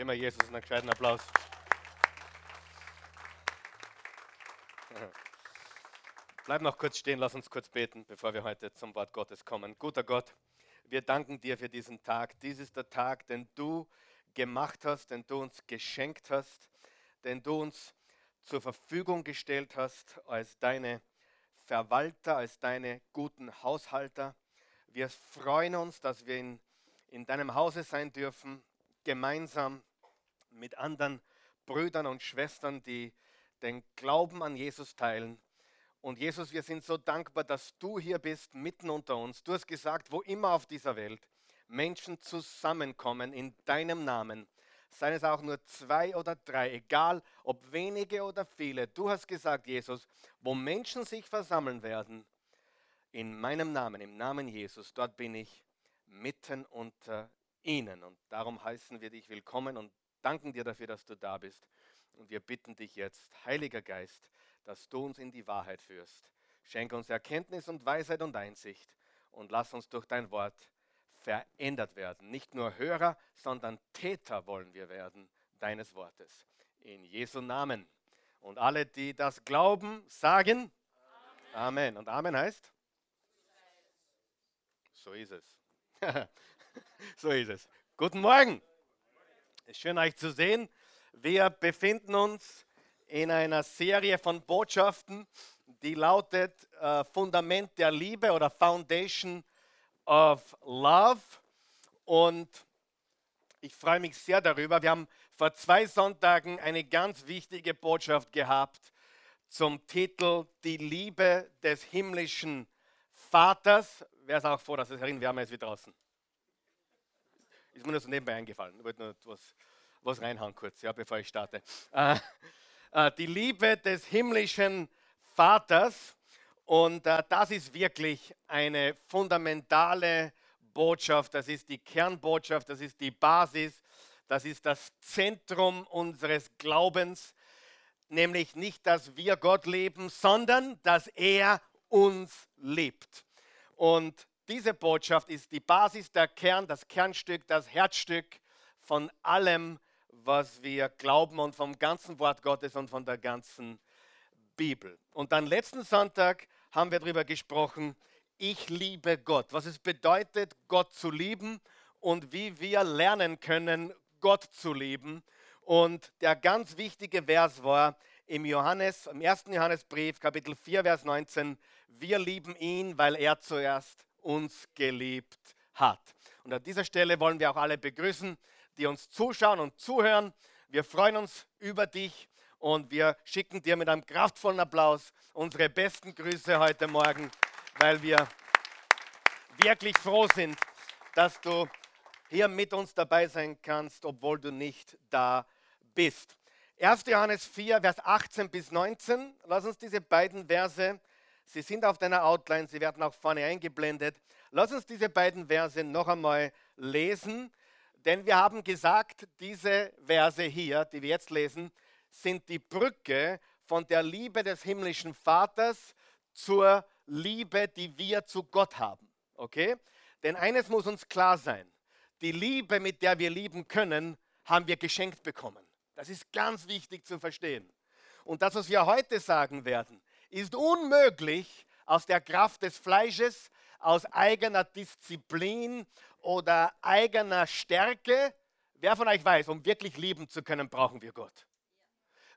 Geben wir Jesus einen gescheiten Applaus. Bleib noch kurz stehen, lass uns kurz beten, bevor wir heute zum Wort Gottes kommen. Guter Gott, wir danken dir für diesen Tag. Dies ist der Tag, den du gemacht hast, den du uns geschenkt hast, den du uns zur Verfügung gestellt hast als deine Verwalter, als deine guten Haushalter. Wir freuen uns, dass wir in, in deinem Hause sein dürfen, gemeinsam mit anderen Brüdern und Schwestern, die den Glauben an Jesus teilen. Und Jesus, wir sind so dankbar, dass du hier bist, mitten unter uns. Du hast gesagt, wo immer auf dieser Welt Menschen zusammenkommen in deinem Namen, seien es auch nur zwei oder drei, egal ob wenige oder viele. Du hast gesagt, Jesus, wo Menschen sich versammeln werden, in meinem Namen, im Namen Jesus, dort bin ich mitten unter ihnen. Und darum heißen wir dich willkommen und danken dir dafür, dass du da bist. Und wir bitten dich jetzt, Heiliger Geist, dass du uns in die Wahrheit führst. Schenke uns Erkenntnis und Weisheit und Einsicht und lass uns durch dein Wort verändert werden. Nicht nur Hörer, sondern Täter wollen wir werden deines Wortes. In Jesu Namen. Und alle, die das glauben, sagen Amen. Amen. Und Amen heißt? So ist es. so ist es. Guten Morgen. Schön, euch zu sehen. Wir befinden uns in einer Serie von Botschaften, die lautet äh, Fundament der Liebe oder Foundation of Love. Und ich freue mich sehr darüber. Wir haben vor zwei Sonntagen eine ganz wichtige Botschaft gehabt zum Titel Die Liebe des himmlischen Vaters. Wer ist auch froh, dass es herinwärmer ist wie draußen? Ist mir nur so nebenbei eingefallen. Ich wollte nur was, was reinhauen kurz, ja, bevor ich starte. Äh, äh, die Liebe des himmlischen Vaters. Und äh, das ist wirklich eine fundamentale Botschaft. Das ist die Kernbotschaft, das ist die Basis, das ist das Zentrum unseres Glaubens. Nämlich nicht, dass wir Gott leben, sondern dass er uns liebt. Und diese Botschaft ist die Basis, der Kern, das Kernstück, das Herzstück von allem, was wir glauben und vom ganzen Wort Gottes und von der ganzen Bibel. Und dann letzten Sonntag haben wir darüber gesprochen, ich liebe Gott, was es bedeutet, Gott zu lieben und wie wir lernen können, Gott zu lieben. Und der ganz wichtige Vers war im Johannes, im ersten Johannesbrief, Kapitel 4, Vers 19, wir lieben ihn, weil er zuerst uns geliebt hat. Und an dieser Stelle wollen wir auch alle begrüßen, die uns zuschauen und zuhören. Wir freuen uns über dich und wir schicken dir mit einem kraftvollen Applaus unsere besten Grüße heute Morgen, weil wir wirklich froh sind, dass du hier mit uns dabei sein kannst, obwohl du nicht da bist. 1. Johannes 4, Vers 18 bis 19. Lass uns diese beiden Verse Sie sind auf deiner Outline, sie werden auch vorne eingeblendet. Lass uns diese beiden Verse noch einmal lesen, denn wir haben gesagt, diese Verse hier, die wir jetzt lesen, sind die Brücke von der Liebe des himmlischen Vaters zur Liebe, die wir zu Gott haben. Okay? Denn eines muss uns klar sein. Die Liebe, mit der wir lieben können, haben wir geschenkt bekommen. Das ist ganz wichtig zu verstehen. Und das, was wir heute sagen werden, ist unmöglich aus der Kraft des Fleisches, aus eigener Disziplin oder eigener Stärke. Wer von euch weiß, um wirklich lieben zu können, brauchen wir Gott.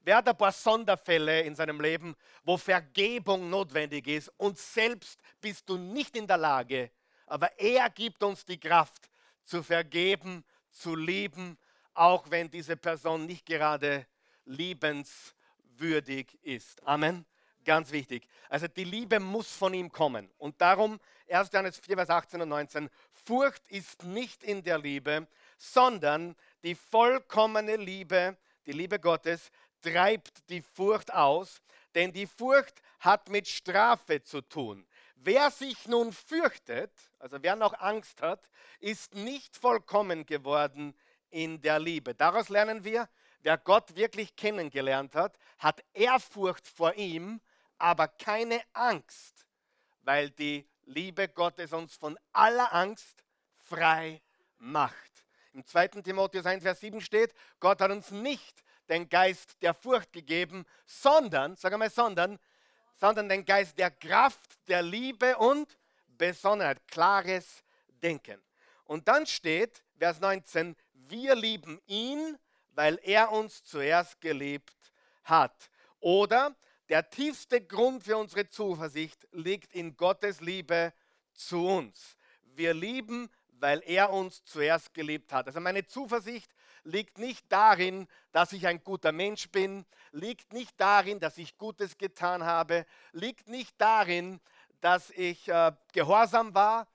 Wer hat ein paar Sonderfälle in seinem Leben, wo Vergebung notwendig ist und selbst bist du nicht in der Lage, aber er gibt uns die Kraft zu vergeben, zu lieben, auch wenn diese Person nicht gerade liebenswürdig ist. Amen. Ganz wichtig. Also die Liebe muss von ihm kommen. Und darum 1. Johannes 4, Vers 18 und 19. Furcht ist nicht in der Liebe, sondern die vollkommene Liebe, die Liebe Gottes, treibt die Furcht aus, denn die Furcht hat mit Strafe zu tun. Wer sich nun fürchtet, also wer noch Angst hat, ist nicht vollkommen geworden in der Liebe. Daraus lernen wir, wer Gott wirklich kennengelernt hat, hat Ehrfurcht vor ihm aber keine Angst, weil die Liebe Gottes uns von aller Angst frei macht. Im 2. Timotheus 1, Vers 7 steht, Gott hat uns nicht den Geist der Furcht gegeben, sondern, sag einmal, sondern, sondern den Geist der Kraft, der Liebe und Besonnenheit, klares Denken. Und dann steht, Vers 19, wir lieben ihn, weil er uns zuerst geliebt hat. Oder der tiefste Grund für unsere Zuversicht liegt in Gottes Liebe zu uns. Wir lieben, weil er uns zuerst geliebt hat. Also meine Zuversicht liegt nicht darin, dass ich ein guter Mensch bin, liegt nicht darin, dass ich Gutes getan habe, liegt nicht darin, dass ich äh, gehorsam war.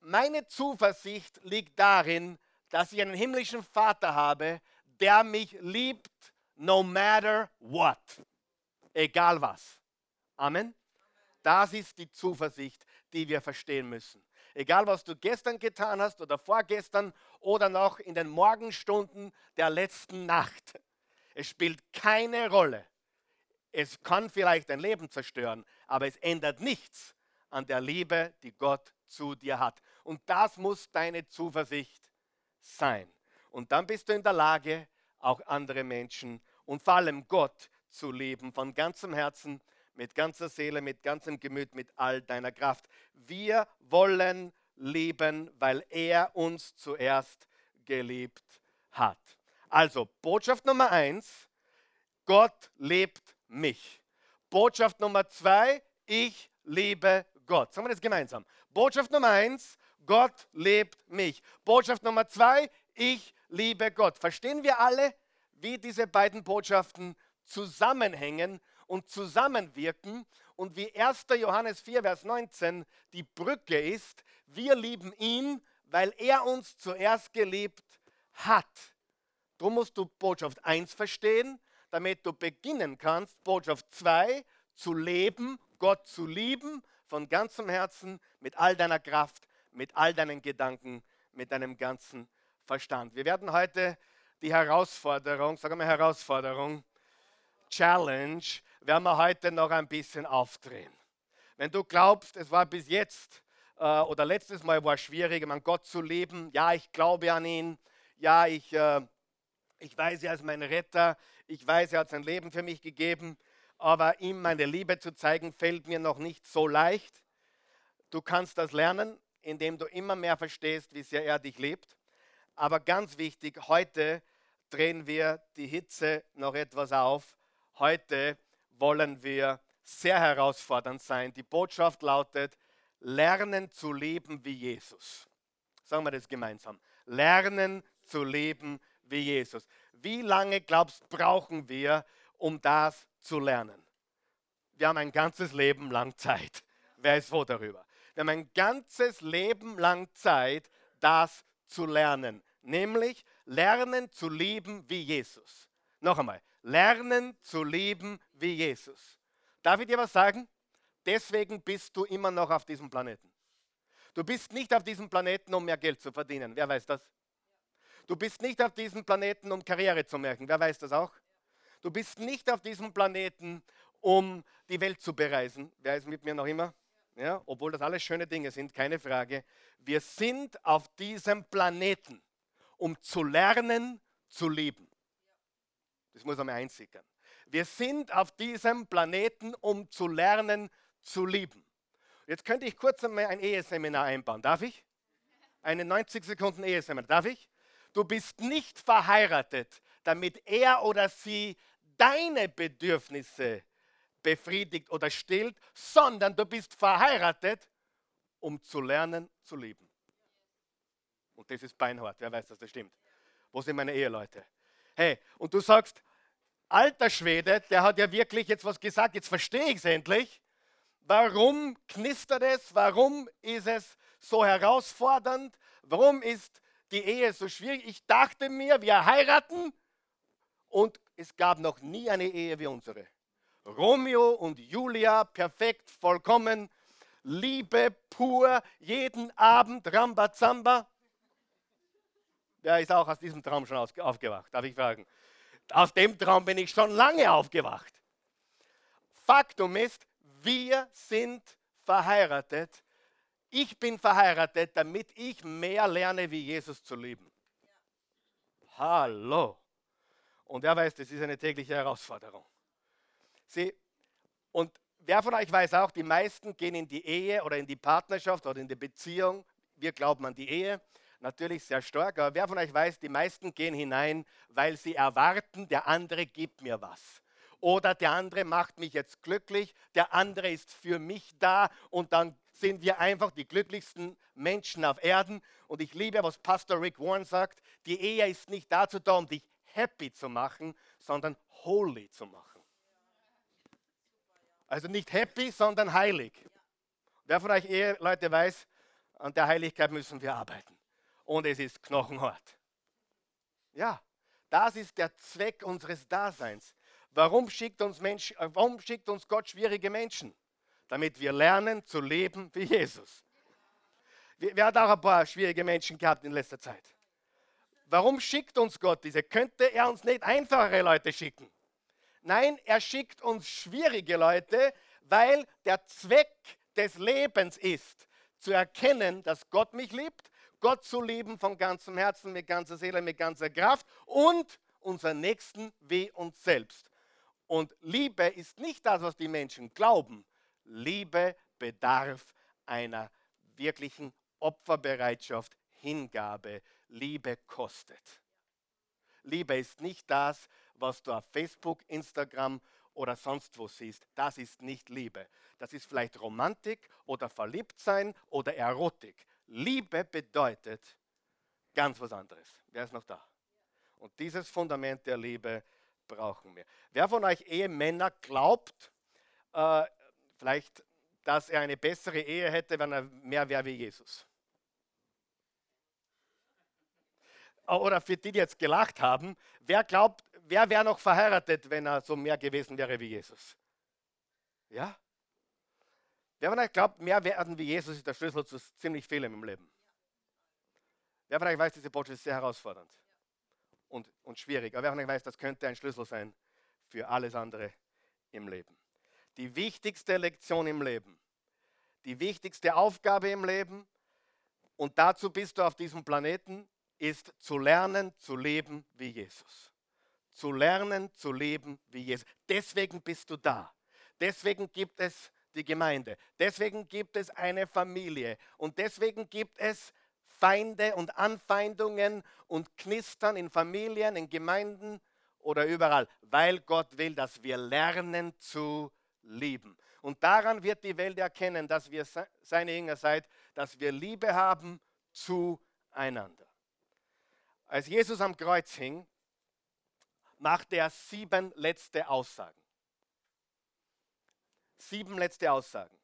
Meine Zuversicht liegt darin, dass ich einen himmlischen Vater habe, der mich liebt, no matter what. Egal was. Amen. Das ist die Zuversicht, die wir verstehen müssen. Egal, was du gestern getan hast oder vorgestern oder noch in den Morgenstunden der letzten Nacht. Es spielt keine Rolle. Es kann vielleicht dein Leben zerstören, aber es ändert nichts an der Liebe, die Gott zu dir hat. Und das muss deine Zuversicht sein. Und dann bist du in der Lage, auch andere Menschen und vor allem Gott zu lieben, von ganzem Herzen, mit ganzer Seele, mit ganzem Gemüt, mit all deiner Kraft. Wir wollen lieben, weil er uns zuerst geliebt hat. Also, Botschaft Nummer eins, Gott liebt mich. Botschaft Nummer zwei, ich liebe Gott. Sagen wir das gemeinsam. Botschaft Nummer eins, Gott liebt mich. Botschaft Nummer zwei, ich liebe Gott. Verstehen wir alle, wie diese beiden Botschaften zusammenhängen und zusammenwirken und wie 1. Johannes 4, Vers 19 die Brücke ist, wir lieben ihn, weil er uns zuerst geliebt hat. Darum musst du Botschaft 1 verstehen, damit du beginnen kannst, Botschaft 2 zu leben, Gott zu lieben, von ganzem Herzen, mit all deiner Kraft, mit all deinen Gedanken, mit deinem ganzen Verstand. Wir werden heute die Herausforderung, sagen wir Herausforderung, Challenge, werden wir heute noch ein bisschen aufdrehen. Wenn du glaubst, es war bis jetzt äh, oder letztes Mal war schwierig, an Gott zu leben, ja, ich glaube an ihn, ja, ich, äh, ich weiß, er ist mein Retter, ich weiß, er hat sein Leben für mich gegeben, aber ihm meine Liebe zu zeigen, fällt mir noch nicht so leicht. Du kannst das lernen, indem du immer mehr verstehst, wie sehr er dich liebt. Aber ganz wichtig, heute drehen wir die Hitze noch etwas auf. Heute wollen wir sehr herausfordernd sein. Die Botschaft lautet, lernen zu leben wie Jesus. Sagen wir das gemeinsam. Lernen zu leben wie Jesus. Wie lange glaubst brauchen wir, um das zu lernen? Wir haben ein ganzes Leben lang Zeit. Wer ist froh darüber? Wir haben ein ganzes Leben lang Zeit, das zu lernen. Nämlich lernen zu lieben wie Jesus. Noch einmal, lernen zu lieben wie Jesus. Darf ich dir was sagen? Deswegen bist du immer noch auf diesem Planeten. Du bist nicht auf diesem Planeten, um mehr Geld zu verdienen. Wer weiß das? Du bist nicht auf diesem Planeten, um Karriere zu merken. Wer weiß das auch? Du bist nicht auf diesem Planeten, um die Welt zu bereisen. Wer ist mit mir noch immer? Ja, obwohl das alles schöne Dinge sind, keine Frage. Wir sind auf diesem Planeten, um zu lernen, zu lieben. Das muss einmal einsickern. Wir sind auf diesem Planeten, um zu lernen, zu lieben. Jetzt könnte ich kurz einmal ein Eheseminar einbauen. Darf ich? Eine 90 Sekunden Eheseminar. Darf ich? Du bist nicht verheiratet, damit er oder sie deine Bedürfnisse befriedigt oder stillt, sondern du bist verheiratet, um zu lernen zu lieben. Und das ist beinhart. Wer weiß, dass das stimmt? Wo sind meine Eheleute? Hey, und du sagst, alter Schwede, der hat ja wirklich jetzt was gesagt, jetzt verstehe ich es endlich. Warum knistert es? Warum ist es so herausfordernd? Warum ist die Ehe so schwierig? Ich dachte mir, wir heiraten und es gab noch nie eine Ehe wie unsere. Romeo und Julia, perfekt, vollkommen, Liebe pur, jeden Abend Rambazamba. Wer ist auch aus diesem Traum schon aufgewacht? Darf ich fragen? Aus dem Traum bin ich schon lange aufgewacht. Faktum ist, wir sind verheiratet. Ich bin verheiratet, damit ich mehr lerne, wie Jesus zu lieben. Hallo. Und wer weiß, das ist eine tägliche Herausforderung. Sie, und wer von euch weiß auch, die meisten gehen in die Ehe oder in die Partnerschaft oder in die Beziehung. Wir glauben an die Ehe, natürlich sehr stark. Aber wer von euch weiß, die meisten gehen hinein, weil sie erwarten, der andere gibt mir was. Oder der andere macht mich jetzt glücklich, der andere ist für mich da und dann sind wir einfach die glücklichsten Menschen auf Erden. Und ich liebe, was Pastor Rick Warren sagt, die Ehe ist nicht dazu da, um dich happy zu machen, sondern holy zu machen. Also nicht happy, sondern heilig. Wer von euch Eheleute weiß, an der Heiligkeit müssen wir arbeiten. Und es ist knochenhart. Ja, das ist der Zweck unseres Daseins. Warum schickt uns, Mensch, äh, warum schickt uns Gott schwierige Menschen? Damit wir lernen zu leben wie Jesus. Wer hat auch ein paar schwierige Menschen gehabt in letzter Zeit? Warum schickt uns Gott diese? Könnte er uns nicht einfache Leute schicken? Nein, er schickt uns schwierige Leute, weil der Zweck des Lebens ist, zu erkennen, dass Gott mich liebt, Gott zu lieben von ganzem Herzen, mit ganzer Seele, mit ganzer Kraft und unseren Nächsten wie uns selbst. Und Liebe ist nicht das, was die Menschen glauben. Liebe bedarf einer wirklichen Opferbereitschaft, Hingabe. Liebe kostet. Liebe ist nicht das, was du auf Facebook, Instagram oder sonst wo siehst. Das ist nicht Liebe. Das ist vielleicht Romantik oder Verliebtsein oder Erotik. Liebe bedeutet ganz was anderes. Wer ist noch da? Und dieses Fundament der Liebe brauchen wir. Wer von euch Ehemänner glaubt, äh, vielleicht, dass er eine bessere Ehe hätte, wenn er mehr wäre wie Jesus? Oder für die, die jetzt gelacht haben, wer glaubt, wer wäre noch verheiratet, wenn er so mehr gewesen wäre wie Jesus? Ja? Wer von euch glaubt, mehr werden wie Jesus ist der Schlüssel zu ziemlich vielem im Leben? Wer von euch weiß, diese Botschaft ist sehr herausfordernd und, und schwierig. Aber wer von euch weiß, das könnte ein Schlüssel sein für alles andere im Leben. Die wichtigste Lektion im Leben, die wichtigste Aufgabe im Leben, und dazu bist du auf diesem Planeten, ist zu lernen, zu leben wie Jesus. Zu lernen, zu leben wie Jesus. Deswegen bist du da. Deswegen gibt es die Gemeinde. Deswegen gibt es eine Familie. Und deswegen gibt es Feinde und Anfeindungen und Knistern in Familien, in Gemeinden oder überall, weil Gott will, dass wir lernen zu lieben. Und daran wird die Welt erkennen, dass wir seine Jünger seid, dass wir Liebe haben zueinander. Als Jesus am Kreuz hing, machte er sieben letzte Aussagen. Sieben letzte Aussagen.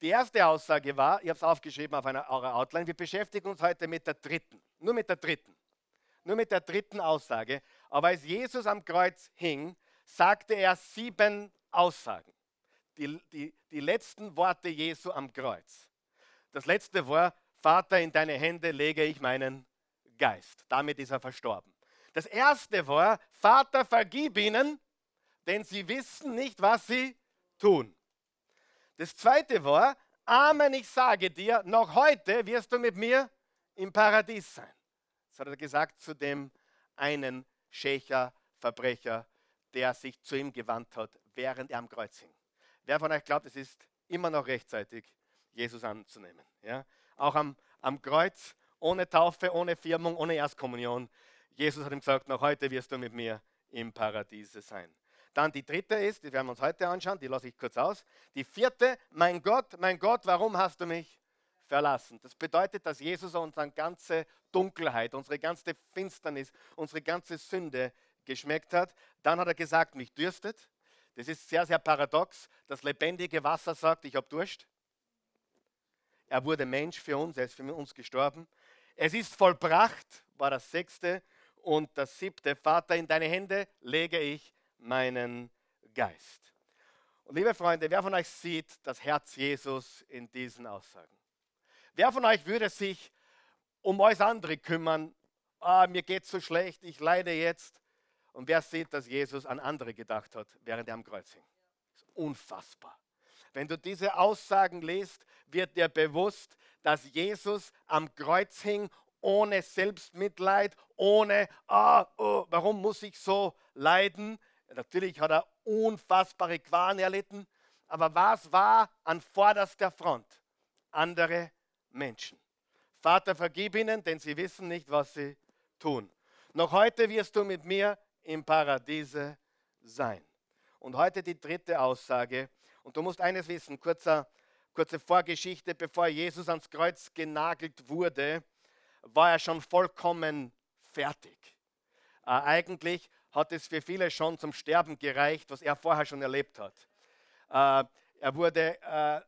Die erste Aussage war, ich habe es aufgeschrieben auf einer eurer Outline, wir beschäftigen uns heute mit der dritten, nur mit der dritten, nur mit der dritten Aussage. Aber als Jesus am Kreuz hing, sagte er sieben Aussagen. Die, die, die letzten Worte Jesu am Kreuz. Das letzte war, Vater, in deine Hände lege ich meinen Geist. Damit ist er verstorben. Das erste war, Vater, vergib ihnen, denn sie wissen nicht, was sie tun. Das zweite war, Amen, ich sage dir, noch heute wirst du mit mir im Paradies sein. Das hat er gesagt zu dem einen Schächer, Verbrecher, der sich zu ihm gewandt hat, während er am Kreuz hing. Wer von euch glaubt, es ist immer noch rechtzeitig, Jesus anzunehmen? Ja? Auch am, am Kreuz, ohne Taufe, ohne Firmung, ohne Erstkommunion. Jesus hat ihm gesagt, noch heute wirst du mit mir im Paradiese sein. Dann die dritte ist, die werden wir uns heute anschauen, die lasse ich kurz aus. Die vierte, mein Gott, mein Gott, warum hast du mich verlassen? Das bedeutet, dass Jesus unsere ganze Dunkelheit, unsere ganze Finsternis, unsere ganze Sünde geschmeckt hat. Dann hat er gesagt, mich dürstet. Das ist sehr, sehr paradox. Das lebendige Wasser sagt, ich habe Durst. Er wurde Mensch für uns, er ist für uns gestorben. Es ist vollbracht, war das sechste. Und das siebte, Vater, in deine Hände lege ich meinen Geist. Und liebe Freunde, wer von euch sieht das Herz Jesus in diesen Aussagen? Wer von euch würde sich um alles andere kümmern? Ah, mir geht es so schlecht, ich leide jetzt. Und wer sieht, dass Jesus an andere gedacht hat, während er am Kreuz hing? Das ist unfassbar. Wenn du diese Aussagen liest, wird dir bewusst, dass Jesus am Kreuz hing ohne Selbstmitleid, ohne, ah, oh, warum muss ich so leiden? Natürlich hat er unfassbare Qualen erlitten, aber was war an vorderster Front? Andere Menschen. Vater, vergib ihnen, denn sie wissen nicht, was sie tun. Noch heute wirst du mit mir im Paradiese sein. Und heute die dritte Aussage. Und du musst eines wissen, kurzer, kurze Vorgeschichte, bevor Jesus ans Kreuz genagelt wurde, war er schon vollkommen fertig. Äh, eigentlich hat es für viele schon zum Sterben gereicht, was er vorher schon erlebt hat. Äh, er wurde äh,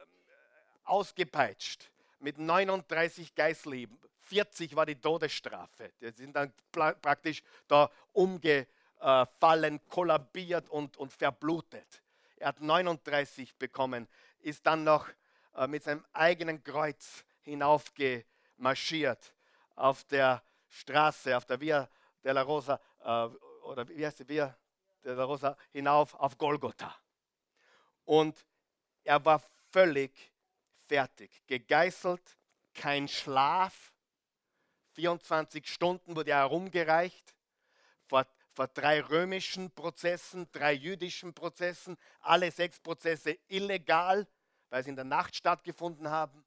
ausgepeitscht mit 39 Geißleben. 40 war die Todesstrafe. Die sind dann praktisch da umgefallen, kollabiert und, und verblutet. Er hat 39 bekommen, ist dann noch äh, mit seinem eigenen Kreuz hinaufgemarschiert auf der Straße, auf der Via della Rosa, oder wie heißt Via della Rosa, hinauf auf Golgotha. Und er war völlig fertig, gegeißelt, kein Schlaf. 24 Stunden wurde er herumgereicht vor, vor drei römischen Prozessen, drei jüdischen Prozessen, alle sechs Prozesse illegal, weil sie in der Nacht stattgefunden haben.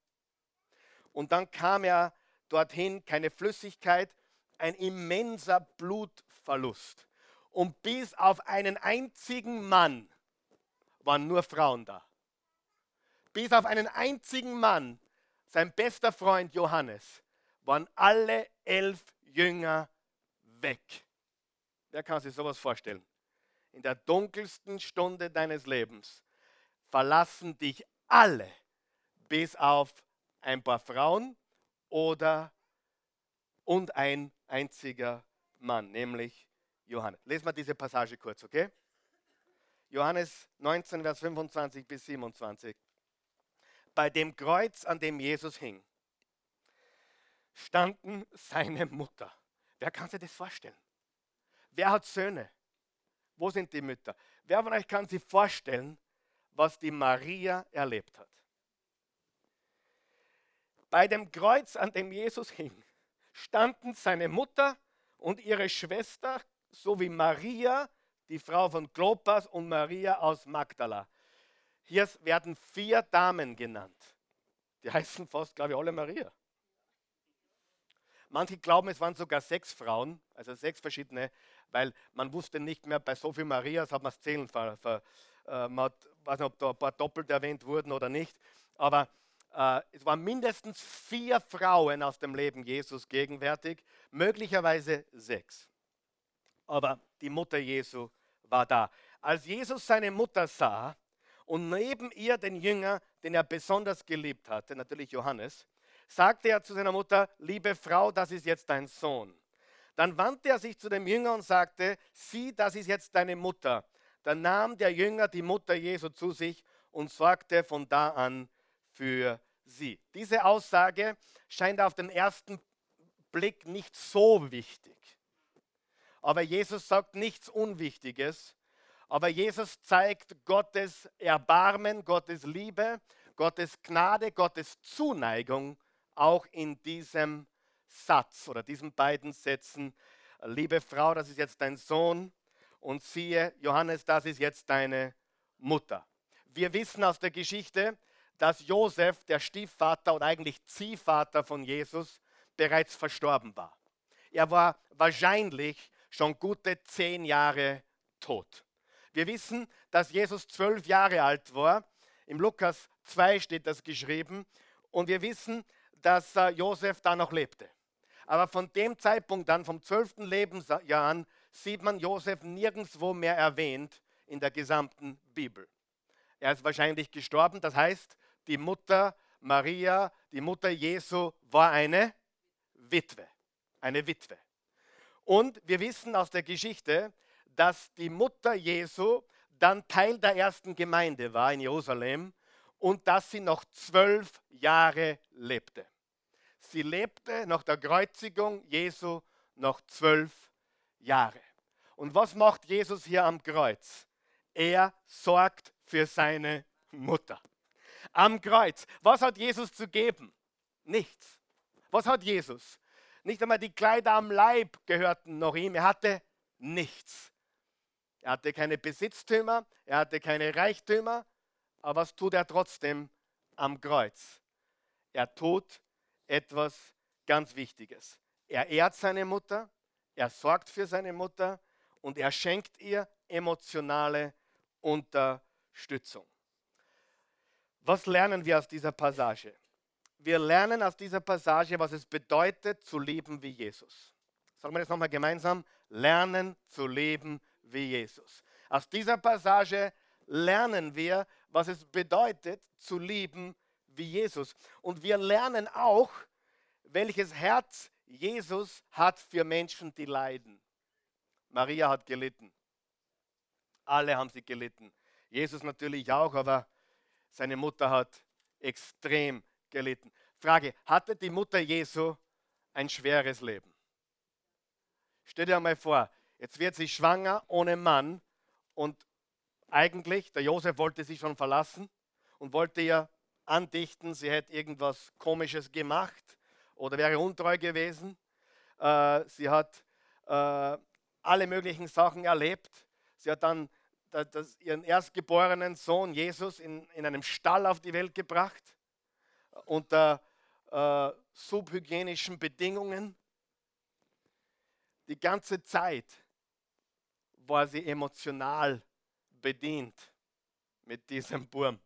Und dann kam er dorthin, keine Flüssigkeit, ein immenser Blutverlust. Und bis auf einen einzigen Mann waren nur Frauen da. Bis auf einen einzigen Mann, sein bester Freund Johannes, waren alle elf Jünger weg. Wer kann sich sowas vorstellen? In der dunkelsten Stunde deines Lebens verlassen dich alle, bis auf ein paar Frauen oder und ein einziger Mann, nämlich Johannes. Lesen wir diese Passage kurz, okay? Johannes 19, Vers 25 bis 27. Bei dem Kreuz, an dem Jesus hing, standen seine Mutter. Wer kann sich das vorstellen? Wer hat Söhne? Wo sind die Mütter? Wer von euch kann sich vorstellen, was die Maria erlebt hat? Bei dem Kreuz, an dem Jesus hing, standen seine Mutter und ihre Schwester sowie Maria, die Frau von Klopas und Maria aus Magdala. Hier werden vier Damen genannt. Die heißen fast, glaube ich, alle Maria. Manche glauben, es waren sogar sechs Frauen, also sechs verschiedene, weil man wusste nicht mehr, bei so viel Marias hat man es zählen. Ver, ver, äh, man hat, weiß nicht, ob da ein paar doppelt erwähnt wurden oder nicht, aber es waren mindestens vier Frauen aus dem Leben Jesus gegenwärtig, möglicherweise sechs. Aber die Mutter Jesu war da. Als Jesus seine Mutter sah und neben ihr den Jünger, den er besonders geliebt hatte, natürlich Johannes, sagte er zu seiner Mutter, liebe Frau, das ist jetzt dein Sohn. Dann wandte er sich zu dem Jünger und sagte, sieh, das ist jetzt deine Mutter. Dann nahm der Jünger die Mutter Jesu zu sich und sorgte von da an für sie. Diese Aussage scheint auf den ersten Blick nicht so wichtig. Aber Jesus sagt nichts Unwichtiges. Aber Jesus zeigt Gottes Erbarmen, Gottes Liebe, Gottes Gnade, Gottes Zuneigung auch in diesem Satz oder diesen beiden Sätzen. Liebe Frau, das ist jetzt dein Sohn und siehe, Johannes, das ist jetzt deine Mutter. Wir wissen aus der Geschichte, dass Josef, der Stiefvater und eigentlich Ziehvater von Jesus, bereits verstorben war. Er war wahrscheinlich schon gute zehn Jahre tot. Wir wissen, dass Jesus zwölf Jahre alt war. Im Lukas 2 steht das geschrieben. Und wir wissen, dass äh, Josef da noch lebte. Aber von dem Zeitpunkt an, vom zwölften Lebensjahr an, sieht man Josef nirgendwo mehr erwähnt in der gesamten Bibel. Er ist wahrscheinlich gestorben, das heißt, die Mutter Maria, die Mutter Jesu, war eine Witwe. Eine Witwe. Und wir wissen aus der Geschichte, dass die Mutter Jesu dann Teil der ersten Gemeinde war in Jerusalem und dass sie noch zwölf Jahre lebte. Sie lebte nach der Kreuzigung Jesu noch zwölf Jahre. Und was macht Jesus hier am Kreuz? Er sorgt für seine Mutter. Am Kreuz. Was hat Jesus zu geben? Nichts. Was hat Jesus? Nicht einmal die Kleider am Leib gehörten noch ihm. Er hatte nichts. Er hatte keine Besitztümer, er hatte keine Reichtümer, aber was tut er trotzdem am Kreuz? Er tut etwas ganz Wichtiges. Er ehrt seine Mutter, er sorgt für seine Mutter und er schenkt ihr emotionale Unterstützung. Was lernen wir aus dieser Passage? Wir lernen aus dieser Passage, was es bedeutet, zu leben wie Jesus. Sagen wir das nochmal gemeinsam. Lernen zu leben wie Jesus. Aus dieser Passage lernen wir, was es bedeutet, zu lieben wie Jesus. Und wir lernen auch, welches Herz Jesus hat für Menschen, die leiden. Maria hat gelitten. Alle haben sie gelitten. Jesus natürlich auch, aber seine Mutter hat extrem gelitten. Frage, hatte die Mutter Jesu ein schweres Leben? Stell dir mal vor, jetzt wird sie schwanger ohne Mann und eigentlich, der Josef wollte sie schon verlassen und wollte ihr andichten, sie hätte irgendwas Komisches gemacht oder wäre untreu gewesen. Äh, sie hat äh, alle möglichen Sachen erlebt. Sie hat dann das, ihren erstgeborenen Sohn Jesus in, in einem Stall auf die Welt gebracht, unter äh, subhygienischen Bedingungen. Die ganze Zeit war sie emotional bedient mit diesem Burm.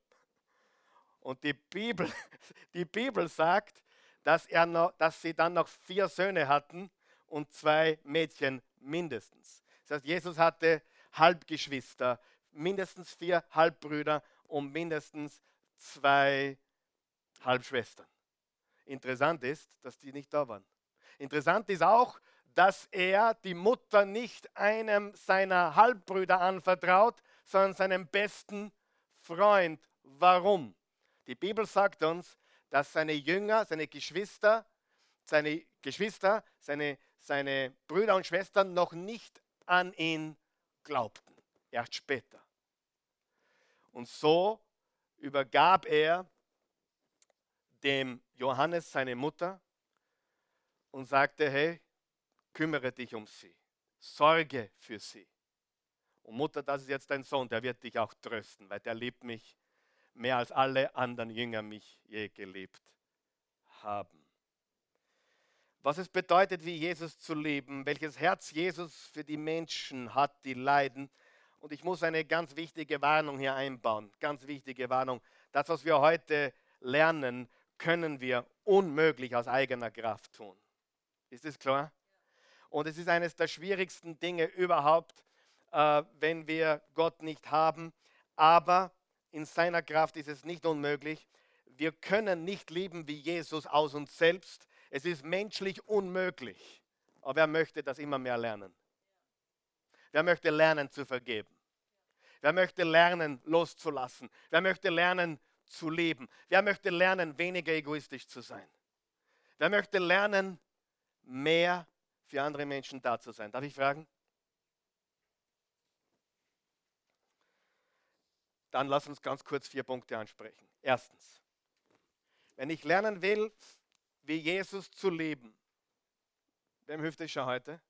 Und die Bibel, die Bibel sagt, dass, er noch, dass sie dann noch vier Söhne hatten und zwei Mädchen mindestens. Das heißt, Jesus hatte Halbgeschwister, mindestens vier Halbbrüder und mindestens zwei Halbschwestern. Interessant ist, dass die nicht da waren. Interessant ist auch, dass er die Mutter nicht einem seiner Halbbrüder anvertraut, sondern seinem besten Freund. Warum? Die Bibel sagt uns, dass seine Jünger, seine Geschwister, seine Geschwister, seine, seine Brüder und Schwestern noch nicht an ihn glaubten. Erst später. Und so übergab er dem Johannes seine Mutter und sagte, hey, kümmere dich um sie, sorge für sie. Und Mutter, das ist jetzt dein Sohn, der wird dich auch trösten, weil der liebt mich mehr als alle anderen Jünger mich je geliebt haben. Was es bedeutet, wie Jesus zu leben, welches Herz Jesus für die Menschen hat, die leiden. Und ich muss eine ganz wichtige Warnung hier einbauen, ganz wichtige Warnung. Das, was wir heute lernen, können wir unmöglich aus eigener Kraft tun. Ist das klar? Und es ist eines der schwierigsten Dinge überhaupt, äh, wenn wir Gott nicht haben. Aber in seiner Kraft ist es nicht unmöglich. Wir können nicht leben wie Jesus aus uns selbst. Es ist menschlich unmöglich. Aber wer möchte das immer mehr lernen? Wer möchte lernen zu vergeben? Wer möchte lernen loszulassen? Wer möchte lernen zu leben? Wer möchte lernen weniger egoistisch zu sein? Wer möchte lernen mehr für andere Menschen da zu sein? Darf ich fragen? Dann lass uns ganz kurz vier Punkte ansprechen. Erstens, wenn ich lernen will, wie Jesus zu leben, wem hilft es schon heute?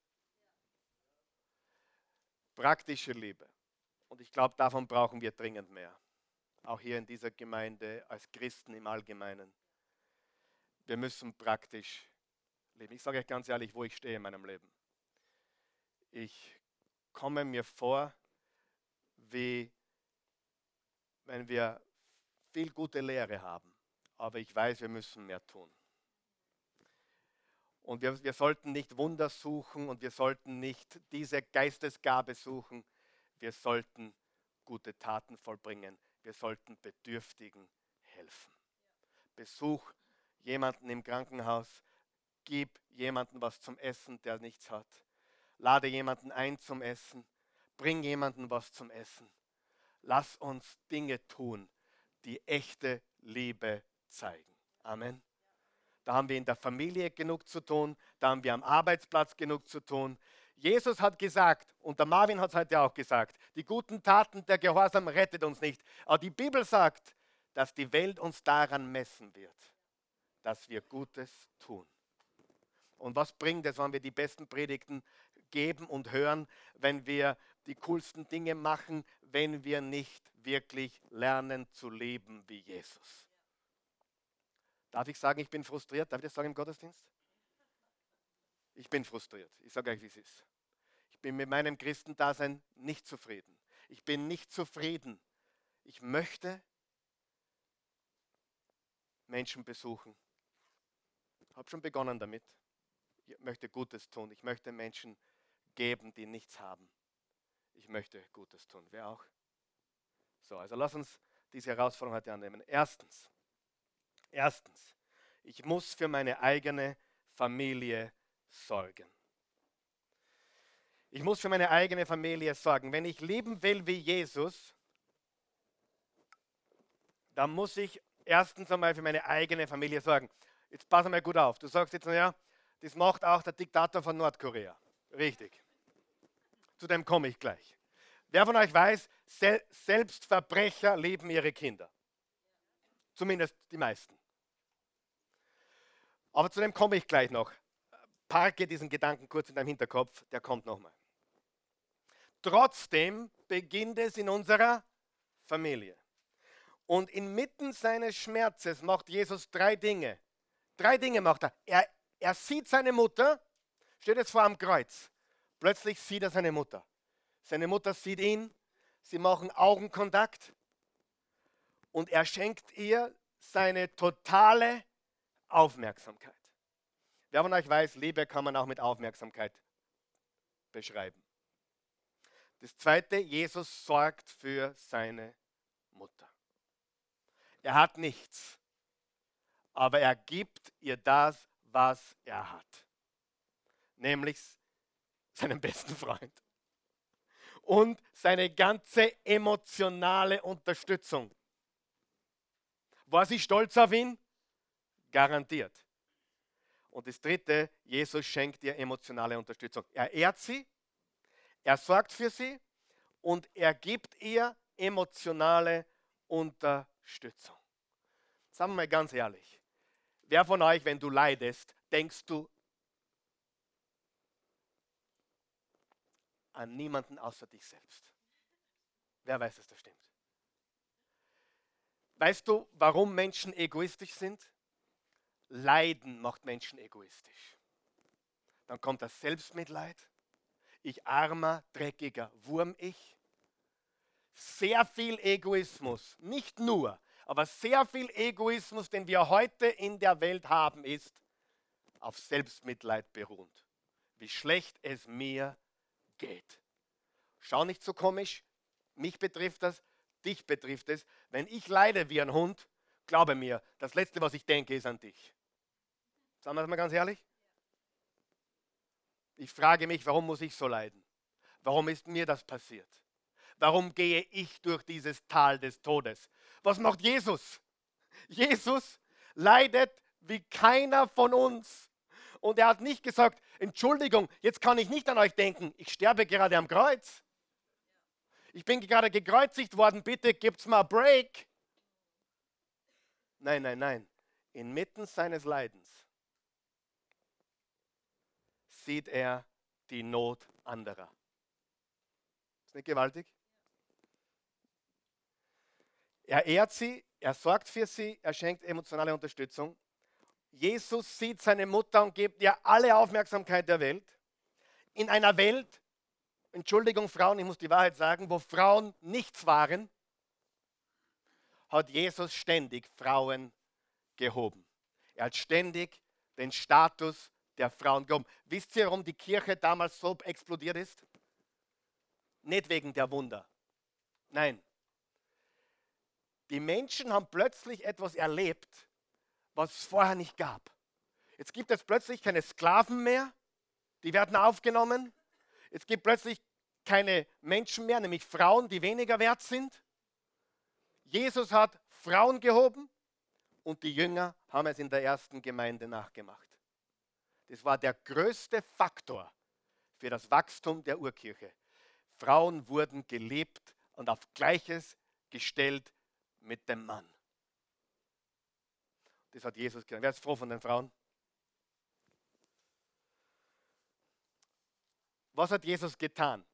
Praktische Liebe. Und ich glaube, davon brauchen wir dringend mehr. Auch hier in dieser Gemeinde, als Christen im Allgemeinen. Wir müssen praktisch leben. Ich sage euch ganz ehrlich, wo ich stehe in meinem Leben. Ich komme mir vor wie wenn wir viel gute Lehre haben, aber ich weiß, wir müssen mehr tun. Und wir, wir sollten nicht Wunder suchen und wir sollten nicht diese Geistesgabe suchen. Wir sollten gute Taten vollbringen. Wir sollten Bedürftigen helfen. Besuch jemanden im Krankenhaus. Gib jemanden was zum Essen, der nichts hat. Lade jemanden ein zum Essen. Bring jemanden was zum Essen lass uns Dinge tun, die echte Liebe zeigen. Amen. Da haben wir in der Familie genug zu tun, da haben wir am Arbeitsplatz genug zu tun. Jesus hat gesagt, und der Marvin hat es heute auch gesagt, die guten Taten der Gehorsam rettet uns nicht. Aber die Bibel sagt, dass die Welt uns daran messen wird, dass wir Gutes tun. Und was bringt es, wenn wir die besten Predigten geben und hören, wenn wir die coolsten Dinge machen, wenn wir nicht wirklich lernen zu leben wie Jesus? Darf ich sagen, ich bin frustriert? Darf ich das sagen im Gottesdienst? Ich bin frustriert. Ich sage euch, wie es ist. Ich bin mit meinem Christendasein nicht zufrieden. Ich bin nicht zufrieden. Ich möchte Menschen besuchen. Ich habe schon begonnen damit. Ich möchte Gutes tun. Ich möchte Menschen geben, die nichts haben. Ich möchte Gutes tun. Wer auch? So, also lass uns diese Herausforderung heute annehmen. Erstens, erstens, ich muss für meine eigene Familie sorgen. Ich muss für meine eigene Familie sorgen. Wenn ich leben will wie Jesus, dann muss ich erstens einmal für meine eigene Familie sorgen. Jetzt pass mal gut auf. Du sagst jetzt, naja, das macht auch der Diktator von Nordkorea. Richtig. Zu dem komme ich gleich. Wer von euch weiß, selbst Verbrecher leben ihre Kinder. Zumindest die meisten. Aber zu dem komme ich gleich noch. Parke diesen Gedanken kurz in deinem Hinterkopf, der kommt nochmal. Trotzdem beginnt es in unserer Familie. Und inmitten seines Schmerzes macht Jesus drei Dinge. Drei Dinge macht er. Er, er sieht seine Mutter, steht jetzt vor am Kreuz. Plötzlich sieht er seine Mutter. Seine Mutter sieht ihn, sie machen Augenkontakt und er schenkt ihr seine totale Aufmerksamkeit. Wer von euch weiß, Liebe kann man auch mit Aufmerksamkeit beschreiben. Das zweite, Jesus sorgt für seine Mutter. Er hat nichts, aber er gibt ihr das, was er hat, nämlich seinen besten Freund und seine ganze emotionale Unterstützung. War sie stolz auf ihn? Garantiert. Und das dritte, Jesus schenkt ihr emotionale Unterstützung. Er ehrt sie, er sorgt für sie und er gibt ihr emotionale Unterstützung. Sagen wir mal ganz ehrlich, wer von euch, wenn du leidest, denkst du an niemanden außer dich selbst? Wer weiß, dass das stimmt? Weißt du, warum Menschen egoistisch sind? Leiden macht Menschen egoistisch. Dann kommt das Selbstmitleid ich armer, dreckiger Wurm ich. Sehr viel Egoismus, nicht nur, aber sehr viel Egoismus, den wir heute in der Welt haben, ist auf Selbstmitleid beruht. Wie schlecht es mir geht. Schau nicht so komisch, mich betrifft das, dich betrifft es. Wenn ich leide wie ein Hund, glaube mir, das Letzte, was ich denke, ist an dich. Sagen wir das mal ganz ehrlich? Ich frage mich, warum muss ich so leiden? Warum ist mir das passiert? Warum gehe ich durch dieses Tal des Todes? Was macht Jesus? Jesus leidet wie keiner von uns. Und er hat nicht gesagt, Entschuldigung, jetzt kann ich nicht an euch denken, ich sterbe gerade am Kreuz. Ich bin gerade gekreuzigt worden, bitte gibt's mal Break. Nein, nein, nein. Inmitten seines Leidens sieht er die Not anderer. Ist nicht gewaltig? Er ehrt sie, er sorgt für sie, er schenkt emotionale Unterstützung. Jesus sieht seine Mutter und gibt ihr alle Aufmerksamkeit der Welt. In einer Welt, Entschuldigung Frauen, ich muss die Wahrheit sagen, wo Frauen nichts waren, hat Jesus ständig Frauen gehoben. Er hat ständig den Status der Frauen gehoben. Wisst ihr, warum die Kirche damals so explodiert ist? Nicht wegen der Wunder. Nein. Die Menschen haben plötzlich etwas erlebt, was es vorher nicht gab. Jetzt gibt es plötzlich keine Sklaven mehr, die werden aufgenommen. Es gibt plötzlich keine Menschen mehr, nämlich Frauen, die weniger wert sind. Jesus hat Frauen gehoben und die Jünger haben es in der ersten Gemeinde nachgemacht. Das war der größte Faktor für das Wachstum der Urkirche. Frauen wurden gelebt und auf Gleiches gestellt mit dem Mann. Das hat Jesus gesagt. Wer ist froh von den Frauen? Was hat Jesus getan?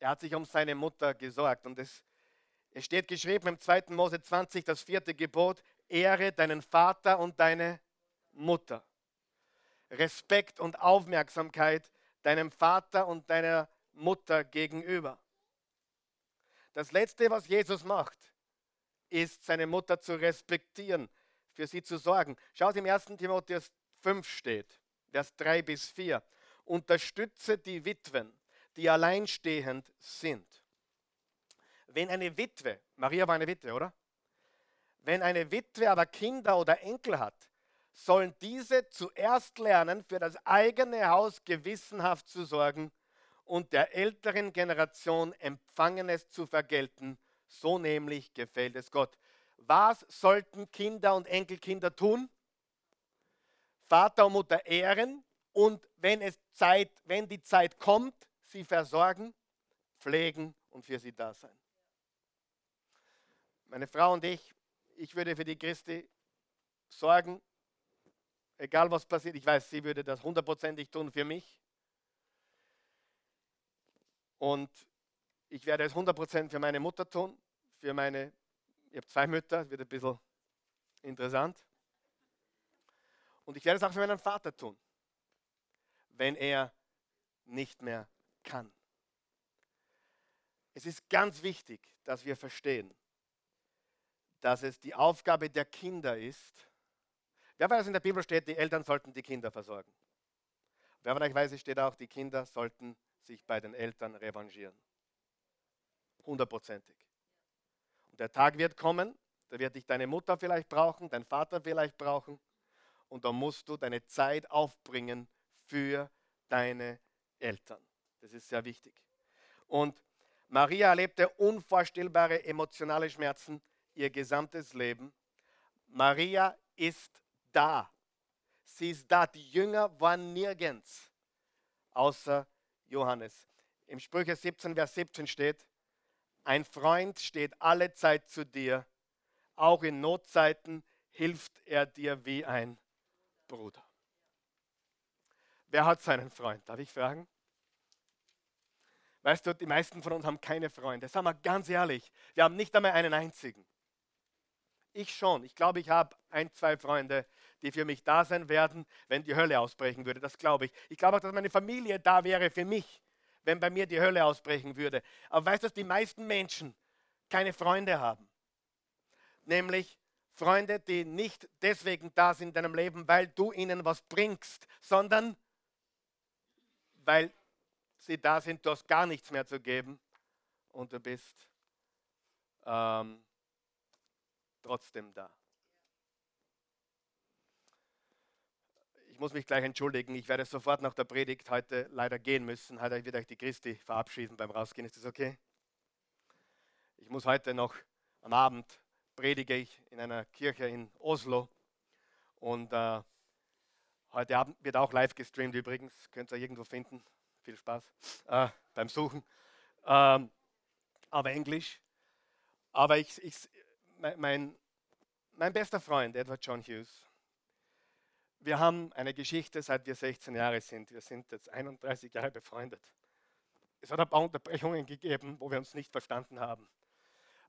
Er hat sich um seine Mutter gesorgt. Und es, es steht geschrieben im 2. Mose 20, das vierte Gebot, Ehre deinen Vater und deine Mutter. Respekt und Aufmerksamkeit deinem Vater und deiner Mutter gegenüber. Das Letzte, was Jesus macht, ist, seine Mutter zu respektieren, für sie zu sorgen. Schaut im 1. Timotheus 5 steht, Vers 3 bis 4. Unterstütze die Witwen, die alleinstehend sind. Wenn eine Witwe, Maria war eine Witwe, oder? Wenn eine Witwe aber Kinder oder Enkel hat, sollen diese zuerst lernen, für das eigene Haus gewissenhaft zu sorgen und der älteren Generation Empfangenes zu vergelten. So nämlich gefällt es Gott. Was sollten Kinder und Enkelkinder tun? Vater und Mutter ehren und wenn es Zeit, wenn die Zeit kommt, sie versorgen, pflegen und für sie da sein. Meine Frau und ich, ich würde für die Christi sorgen, egal was passiert. Ich weiß, sie würde das hundertprozentig tun für mich. Und ich werde es hundertprozentig für meine Mutter tun, für meine, ich habe zwei Mütter, wird ein bisschen interessant. Und ich werde es auch für meinen Vater tun, wenn er nicht mehr kann. Es ist ganz wichtig, dass wir verstehen, dass es die Aufgabe der Kinder ist. Wer weiß, in der Bibel steht, die Eltern sollten die Kinder versorgen. Wer vielleicht weiß, es steht auch, die Kinder sollten sich bei den Eltern revanchieren. Hundertprozentig. Und der Tag wird kommen, da wird dich deine Mutter vielleicht brauchen, dein Vater vielleicht brauchen. Und da musst du deine Zeit aufbringen für deine Eltern. Das ist sehr wichtig. Und Maria erlebte unvorstellbare emotionale Schmerzen ihr gesamtes Leben. Maria ist da. Sie ist da. Die Jünger waren nirgends außer Johannes. Im Sprüche 17, Vers 17 steht, ein Freund steht alle Zeit zu dir, auch in Notzeiten hilft er dir wie ein Bruder. Wer hat seinen Freund? Darf ich fragen? Weißt du, die meisten von uns haben keine Freunde. Sagen wir ganz ehrlich, wir haben nicht einmal einen einzigen. Ich schon. Ich glaube, ich habe ein, zwei Freunde, die für mich da sein werden, wenn die Hölle ausbrechen würde. Das glaube ich. Ich glaube auch, dass meine Familie da wäre für mich, wenn bei mir die Hölle ausbrechen würde. Aber weißt du, dass die meisten Menschen keine Freunde haben? Nämlich Freunde, die nicht deswegen da sind in deinem Leben, weil du ihnen was bringst, sondern weil sie da sind, du hast gar nichts mehr zu geben und du bist ähm, trotzdem da. Ich muss mich gleich entschuldigen, ich werde sofort nach der Predigt heute leider gehen müssen. Heute wird euch die Christi verabschieden beim Rausgehen. Ist das okay? Ich muss heute noch am Abend predige ich in einer Kirche in Oslo und äh, heute Abend wird auch live gestreamt übrigens, könnt ihr irgendwo finden. Viel Spaß äh, beim Suchen. Ähm, aber Englisch. Aber ich, ich, mein, mein bester Freund, Edward John Hughes, wir haben eine Geschichte, seit wir 16 Jahre sind. Wir sind jetzt 31 Jahre befreundet. Es hat ein paar Unterbrechungen gegeben, wo wir uns nicht verstanden haben.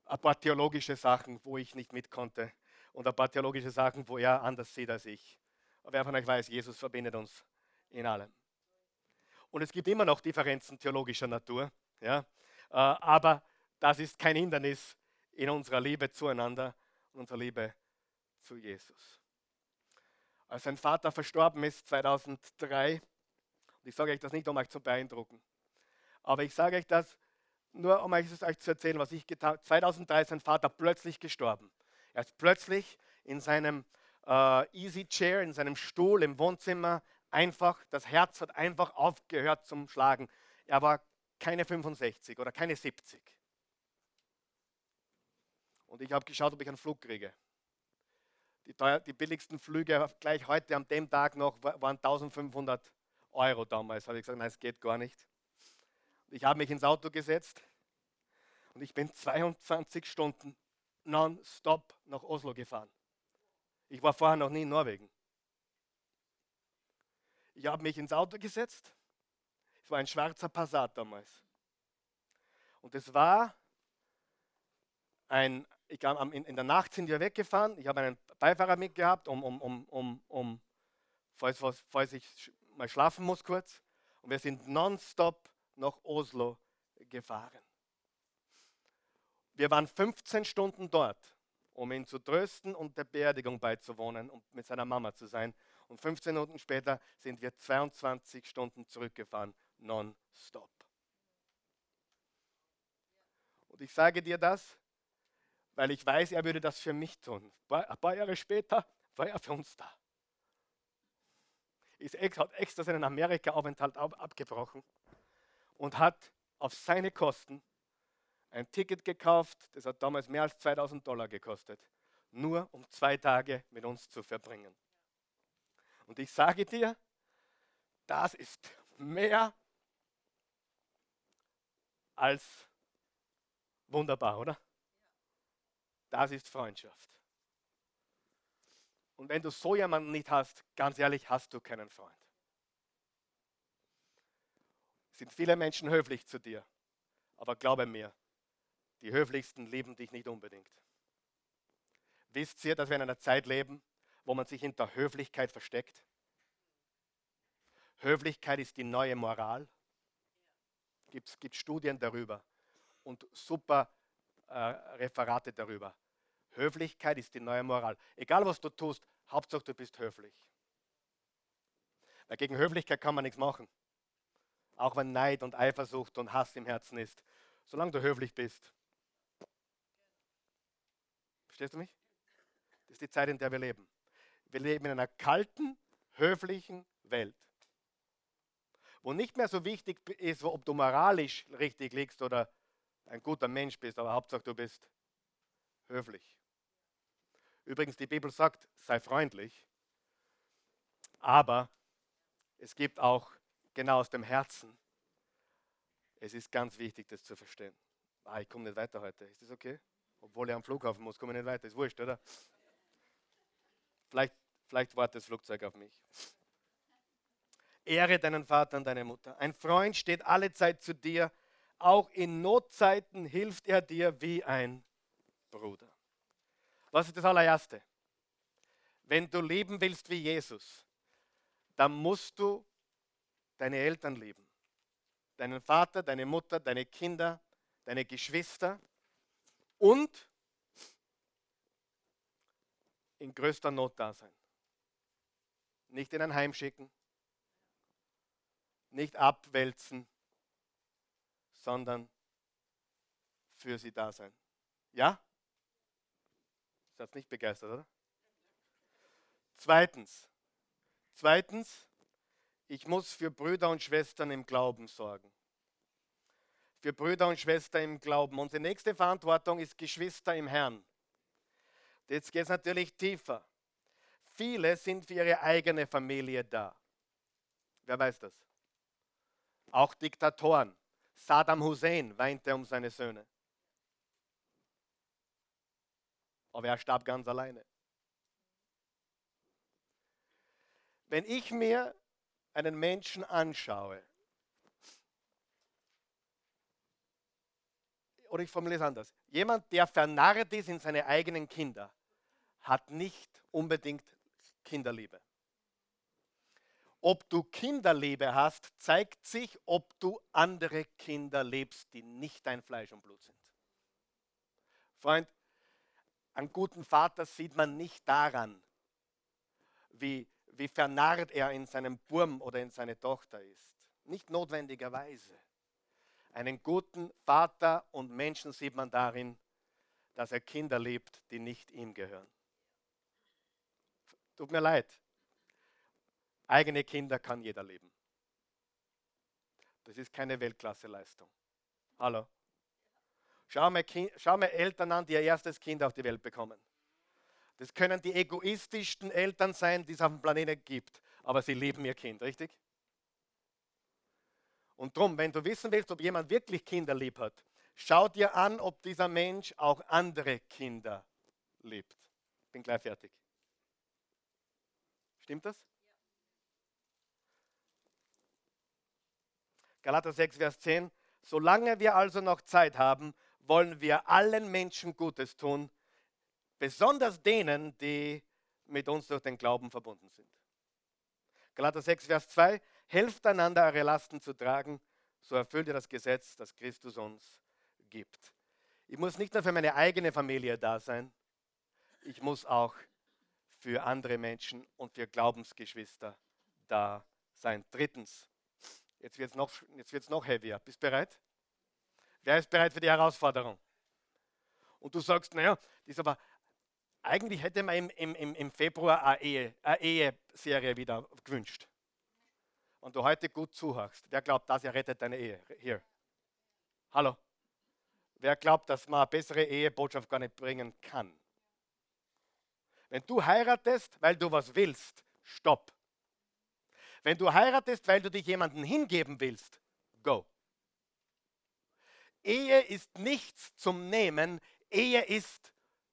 Ein paar theologische Sachen, wo ich nicht mit konnte. Und ein paar theologische Sachen, wo er anders sieht als ich. Aber wer von euch weiß, Jesus verbindet uns in allem. Und es gibt immer noch Differenzen theologischer Natur. Ja? Äh, aber das ist kein Hindernis in unserer Liebe zueinander und unserer Liebe zu Jesus. Als sein Vater verstorben ist 2003, und ich sage euch das nicht, um euch zu beeindrucken, aber ich sage euch das nur, um euch, euch zu erzählen, was ich getan habe. 2003 ist sein Vater plötzlich gestorben. Er ist plötzlich in seinem äh, Easy Chair, in seinem Stuhl im Wohnzimmer einfach, das Herz hat einfach aufgehört zum Schlagen. Er war keine 65 oder keine 70. Und ich habe geschaut, ob ich einen Flug kriege. Die, teuer, die, billigsten Flüge gleich heute an dem Tag noch waren 1500 Euro damals. Habe ich gesagt, nein, es geht gar nicht. Ich habe mich ins Auto gesetzt und ich bin 22 Stunden non-stop nach Oslo gefahren. Ich war vorher noch nie in Norwegen. Ich habe mich ins Auto gesetzt. Es war ein schwarzer Passat damals. Und es war ein, ich, in, in der Nacht sind wir weggefahren. Ich habe einen Beifahrer mitgehabt, um, um, um, um, um falls, falls ich mal schlafen muss kurz. Und wir sind nonstop nach Oslo gefahren. Wir waren 15 Stunden dort, um ihn zu trösten und der Beerdigung beizuwohnen und mit seiner Mama zu sein. Und 15 Minuten später sind wir 22 Stunden zurückgefahren, nonstop. Und ich sage dir das, weil ich weiß, er würde das für mich tun. Ein paar Jahre später war er für uns da. Ist, hat extra seinen Amerika-Aufenthalt abgebrochen und hat auf seine Kosten ein Ticket gekauft, das hat damals mehr als 2000 Dollar gekostet, nur um zwei Tage mit uns zu verbringen. Und ich sage dir, das ist mehr als wunderbar, oder? Das ist Freundschaft. Und wenn du so jemanden nicht hast, ganz ehrlich, hast du keinen Freund. Sind viele Menschen höflich zu dir, aber glaube mir, die höflichsten lieben dich nicht unbedingt. Wisst ihr, dass wir in einer Zeit leben, wo man sich hinter Höflichkeit versteckt? Höflichkeit ist die neue Moral. Es gibt Studien darüber und super äh, Referate darüber. Höflichkeit ist die neue Moral. Egal was du tust, Hauptsache du bist höflich. Weil gegen Höflichkeit kann man nichts machen. Auch wenn Neid und Eifersucht und Hass im Herzen ist. Solange du höflich bist. Verstehst du mich? Das ist die Zeit, in der wir leben. Wir leben in einer kalten, höflichen Welt. Wo nicht mehr so wichtig ist, ob du moralisch richtig liegst oder ein guter Mensch bist, aber Hauptsache du bist höflich. Übrigens, die Bibel sagt, sei freundlich, aber es gibt auch genau aus dem Herzen, es ist ganz wichtig, das zu verstehen. Ah, ich komme nicht weiter heute. Ist das okay? Obwohl ich am Flughafen muss, komme ich nicht weiter. Ist wurscht, oder? Vielleicht, vielleicht wartet das Flugzeug auf mich. Ehre deinen Vater und deine Mutter. Ein Freund steht alle Zeit zu dir. Auch in Notzeiten hilft er dir wie ein Bruder. Was ist das allererste? Wenn du leben willst wie Jesus, dann musst du deine Eltern lieben. Deinen Vater, deine Mutter, deine Kinder, deine Geschwister und in größter Not da sein. Nicht in ein Heim schicken, nicht abwälzen, sondern für sie da sein. Ja? Seid nicht begeistert, oder? Zweitens, zweitens, ich muss für Brüder und Schwestern im Glauben sorgen. Für Brüder und Schwestern im Glauben. Unsere nächste Verantwortung ist Geschwister im Herrn. Jetzt geht es natürlich tiefer. Viele sind für ihre eigene Familie da. Wer weiß das? Auch Diktatoren. Saddam Hussein weinte um seine Söhne. Aber er starb ganz alleine. Wenn ich mir einen Menschen anschaue, oder ich formuliere es anders, jemand, der vernarrt ist in seine eigenen Kinder, hat nicht unbedingt Kinderliebe. Ob du Kinderliebe hast, zeigt sich, ob du andere Kinder lebst, die nicht dein Fleisch und Blut sind. Freund, einen guten Vater sieht man nicht daran, wie, wie vernarrt er in seinem Burm oder in seine Tochter ist. Nicht notwendigerweise. Einen guten Vater und Menschen sieht man darin, dass er Kinder liebt, die nicht ihm gehören. Tut mir leid. Eigene Kinder kann jeder leben. Das ist keine Weltklasse-Leistung. Hallo? Schau mir, schau mir Eltern an, die ihr erstes Kind auf die Welt bekommen. Das können die egoistischsten Eltern sein, die es auf dem Planeten gibt, aber sie lieben ihr Kind, richtig? Und darum, wenn du wissen willst, ob jemand wirklich Kinder lieb hat, schau dir an, ob dieser Mensch auch andere Kinder liebt. Bin gleich fertig. Stimmt das? Galater 6, Vers 10. Solange wir also noch Zeit haben, wollen wir allen Menschen Gutes tun, besonders denen, die mit uns durch den Glauben verbunden sind. Galater 6, Vers 2. Helft einander, eure Lasten zu tragen, so erfüllt ihr das Gesetz, das Christus uns gibt. Ich muss nicht nur für meine eigene Familie da sein, ich muss auch für andere Menschen und für Glaubensgeschwister da sein. Drittens, jetzt wird es noch, noch heavier. Bist bereit? Wer ist bereit für die Herausforderung? Und du sagst, naja, das ist aber, eigentlich hätte man im, im, im Februar eine, Ehe, eine Eheserie wieder gewünscht. Und du heute gut zuhörst. Wer glaubt, das errettet deine Ehe? Hier. Hallo? Wer glaubt, dass man eine bessere Ehebotschaft gar nicht bringen kann? Wenn du heiratest, weil du was willst, stopp. Wenn du heiratest, weil du dich jemandem hingeben willst, go. Ehe ist nichts zum Nehmen, Ehe ist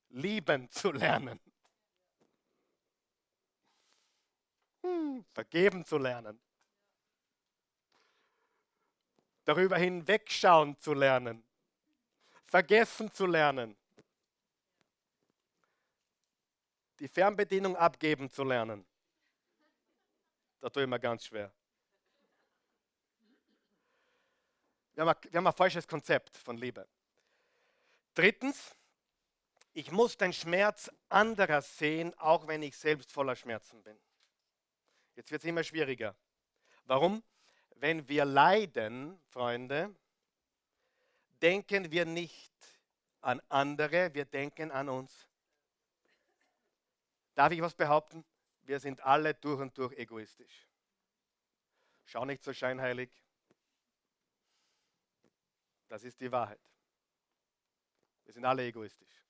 lieben zu lernen. Hm, vergeben zu lernen. Darüber hinwegschauen zu lernen. Vergessen zu lernen. Die Fernbedienung abgeben zu lernen. Da tue ich mir ganz schwer. Wir haben, ein, wir haben ein falsches Konzept von Liebe. Drittens, ich muss den Schmerz anderer sehen, auch wenn ich selbst voller Schmerzen bin. Jetzt wird es immer schwieriger. Warum? Wenn wir leiden, Freunde, denken wir nicht an andere, wir denken an uns. Darf ich was behaupten? Wir sind alle durch und durch egoistisch. Schau nicht so scheinheilig. Das ist die Wahrheit. Wir sind alle egoistisch.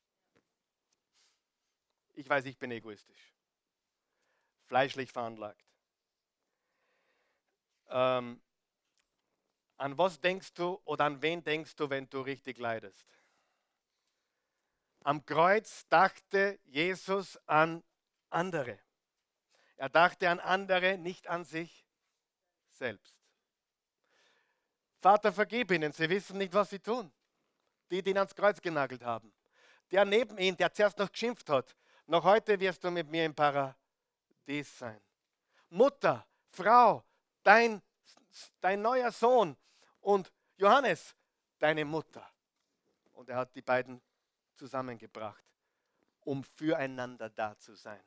Ich weiß, ich bin egoistisch. Fleischlich veranlagt. Ähm, an was denkst du oder an wen denkst du, wenn du richtig leidest? Am Kreuz dachte Jesus an andere. Er dachte an andere, nicht an sich selbst. Vater, vergib ihnen, sie wissen nicht, was sie tun. Die, die ihn ans Kreuz genagelt haben. Der neben ihm, der zuerst noch geschimpft hat, noch heute wirst du mit mir im Paradies sein. Mutter, Frau, dein, dein neuer Sohn und Johannes, deine Mutter. Und er hat die beiden zusammengebracht, um füreinander da zu sein.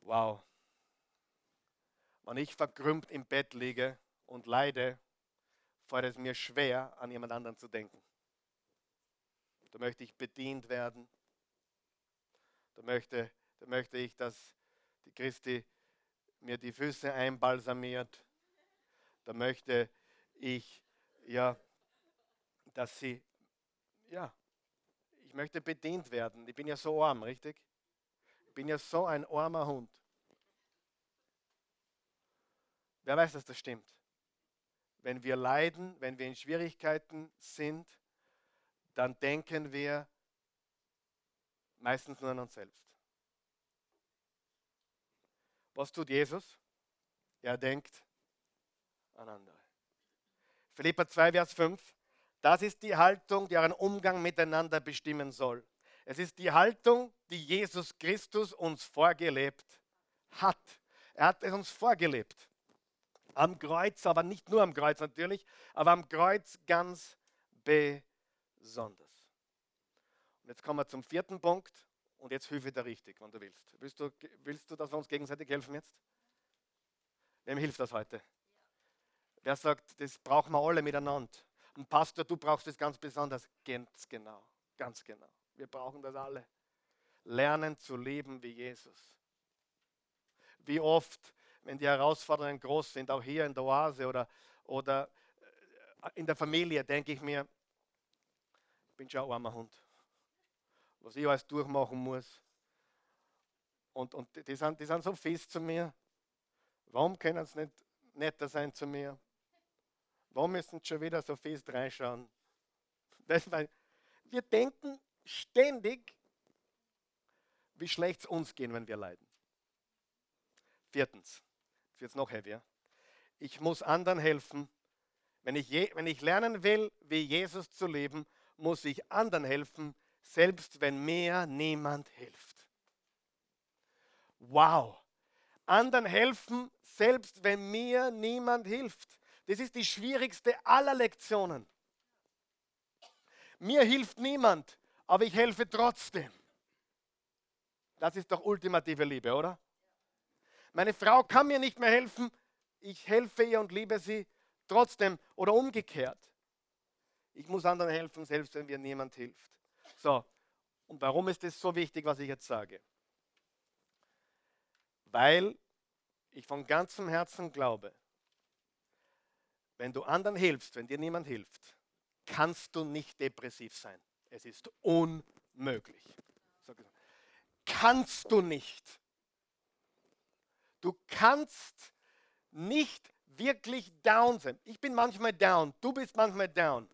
Wow. Wenn ich verkrümmt im Bett liege und leide, fällt es mir schwer, an jemand anderen zu denken. Da möchte ich bedient werden. Da möchte, da möchte ich, dass die Christi mir die Füße einbalsamiert. Da möchte ich, ja, dass sie, ja, ich möchte bedient werden. Ich bin ja so arm, richtig? Ich bin ja so ein armer Hund. Wer weiß, dass das stimmt? Wenn wir leiden, wenn wir in Schwierigkeiten sind, dann denken wir meistens nur an uns selbst. Was tut Jesus? Er denkt an andere. Philippa 2, Vers 5. Das ist die Haltung, die euren Umgang miteinander bestimmen soll. Es ist die Haltung, die Jesus Christus uns vorgelebt hat. Er hat es uns vorgelebt. Am Kreuz, aber nicht nur am Kreuz natürlich, aber am Kreuz ganz besonders. Und jetzt kommen wir zum vierten Punkt und jetzt hilfe dir richtig, wenn du willst. Willst du, willst du, dass wir uns gegenseitig helfen jetzt? Wem hilft das heute? Wer sagt, das brauchen wir alle miteinander? Und Pastor, du brauchst das ganz besonders. Ganz genau, ganz genau. Wir brauchen das alle. Lernen zu leben wie Jesus. Wie oft wenn die Herausforderungen groß sind, auch hier in der Oase oder, oder äh, in der Familie, denke ich mir, ich bin schon ein armer Hund. Was ich alles durchmachen muss. Und, und die, sind, die sind so fies zu mir. Warum können sie nicht netter sein zu mir? Warum müssen sie schon wieder so fies reinschauen? wir denken ständig, wie schlecht es uns gehen, wenn wir leiden. Viertens, Jetzt wird es noch heavier. ich muss anderen helfen. Wenn ich, je, wenn ich lernen will, wie Jesus zu leben, muss ich anderen helfen, selbst wenn mir niemand hilft. Wow. Anderen helfen, selbst wenn mir niemand hilft. Das ist die schwierigste aller Lektionen. Mir hilft niemand, aber ich helfe trotzdem. Das ist doch ultimative Liebe, oder? Meine Frau kann mir nicht mehr helfen, ich helfe ihr und liebe sie trotzdem oder umgekehrt. Ich muss anderen helfen, selbst wenn mir niemand hilft. So, und warum ist es so wichtig, was ich jetzt sage? Weil ich von ganzem Herzen glaube, wenn du anderen hilfst, wenn dir niemand hilft, kannst du nicht depressiv sein. Es ist unmöglich. Kannst du nicht. Du kannst nicht wirklich down sein. Ich bin manchmal down, du bist manchmal down.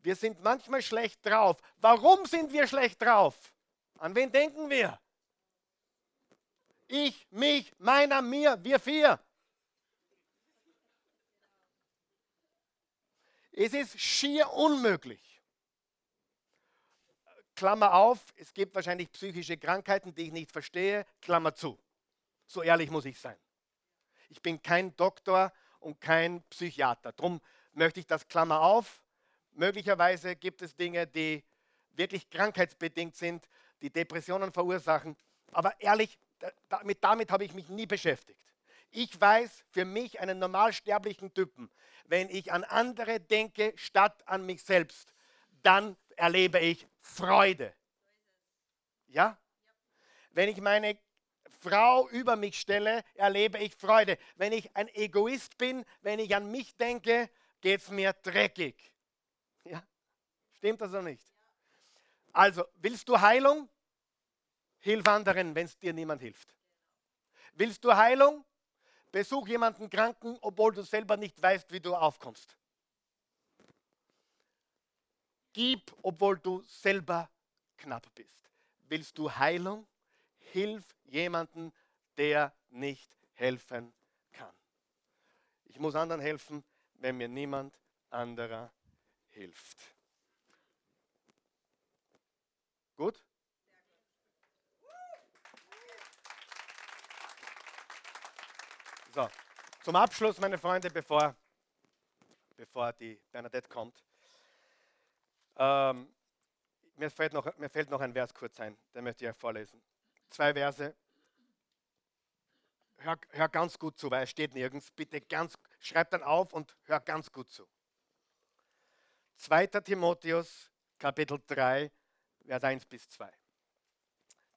Wir sind manchmal schlecht drauf. Warum sind wir schlecht drauf? An wen denken wir? Ich, mich, meiner, mir, wir vier. Es ist schier unmöglich. Klammer auf, es gibt wahrscheinlich psychische Krankheiten, die ich nicht verstehe, Klammer zu. So ehrlich muss ich sein. Ich bin kein Doktor und kein Psychiater. Darum möchte ich das Klammer auf. Möglicherweise gibt es Dinge, die wirklich krankheitsbedingt sind, die Depressionen verursachen. Aber ehrlich, damit, damit habe ich mich nie beschäftigt. Ich weiß für mich, einen normalsterblichen Typen, wenn ich an andere denke statt an mich selbst, dann erlebe ich Freude. Ja? Wenn ich meine Frau über mich stelle, erlebe ich Freude. Wenn ich ein Egoist bin, wenn ich an mich denke, geht es mir dreckig. Ja? Stimmt das oder nicht? Also, willst du Heilung? Hilf anderen, wenn es dir niemand hilft. Willst du Heilung? Besuch jemanden Kranken, obwohl du selber nicht weißt, wie du aufkommst. Gib, obwohl du selber knapp bist. Willst du Heilung? Hilf jemanden, der nicht helfen kann. Ich muss anderen helfen, wenn mir niemand anderer hilft. Gut? So, zum Abschluss, meine Freunde, bevor, bevor die Bernadette kommt. Ähm, mir, fällt noch, mir fällt noch ein Vers kurz ein, den möchte ich euch vorlesen. Zwei Verse. Hör, hör ganz gut zu, weil es steht nirgends. Bitte ganz, schreib dann auf und hör ganz gut zu. 2. Timotheus, Kapitel 3, Vers 1 bis 2.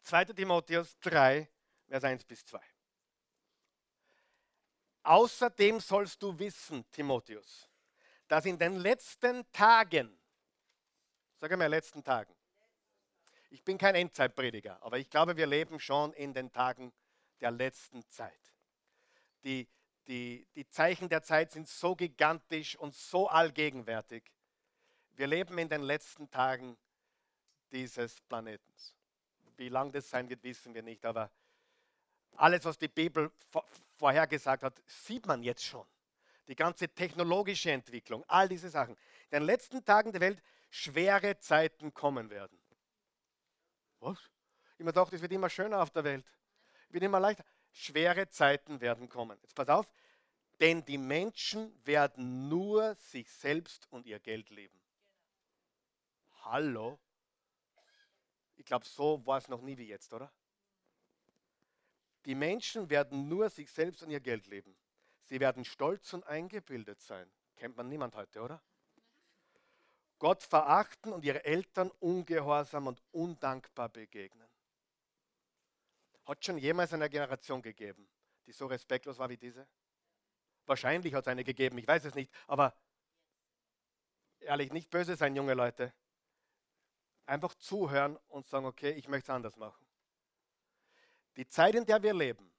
2. Timotheus 3, Vers 1 bis 2. Außerdem sollst du wissen, Timotheus, dass in den letzten Tagen, sage mal letzten Tagen, ich bin kein Endzeitprediger, aber ich glaube, wir leben schon in den Tagen der letzten Zeit. Die, die, die Zeichen der Zeit sind so gigantisch und so allgegenwärtig. Wir leben in den letzten Tagen dieses Planetens. Wie lang das sein wird, wissen wir nicht, aber alles, was die Bibel vorhergesagt hat, sieht man jetzt schon. Die ganze technologische Entwicklung, all diese Sachen. In den letzten Tagen der Welt schwere Zeiten kommen werden. Was? Ich mir dachte, es wird immer schöner auf der Welt. Es wird immer leichter. Schwere Zeiten werden kommen. Jetzt pass auf, denn die Menschen werden nur sich selbst und ihr Geld leben. Hallo? Ich glaube, so war es noch nie wie jetzt, oder? Die Menschen werden nur sich selbst und ihr Geld leben. Sie werden stolz und eingebildet sein. Kennt man niemand heute, oder? Gott verachten und ihre Eltern ungehorsam und undankbar begegnen. Hat schon jemals eine Generation gegeben, die so respektlos war wie diese? Wahrscheinlich hat es eine gegeben, ich weiß es nicht, aber ehrlich, nicht böse sein, junge Leute. Einfach zuhören und sagen, okay, ich möchte es anders machen. Die Zeit, in der wir leben,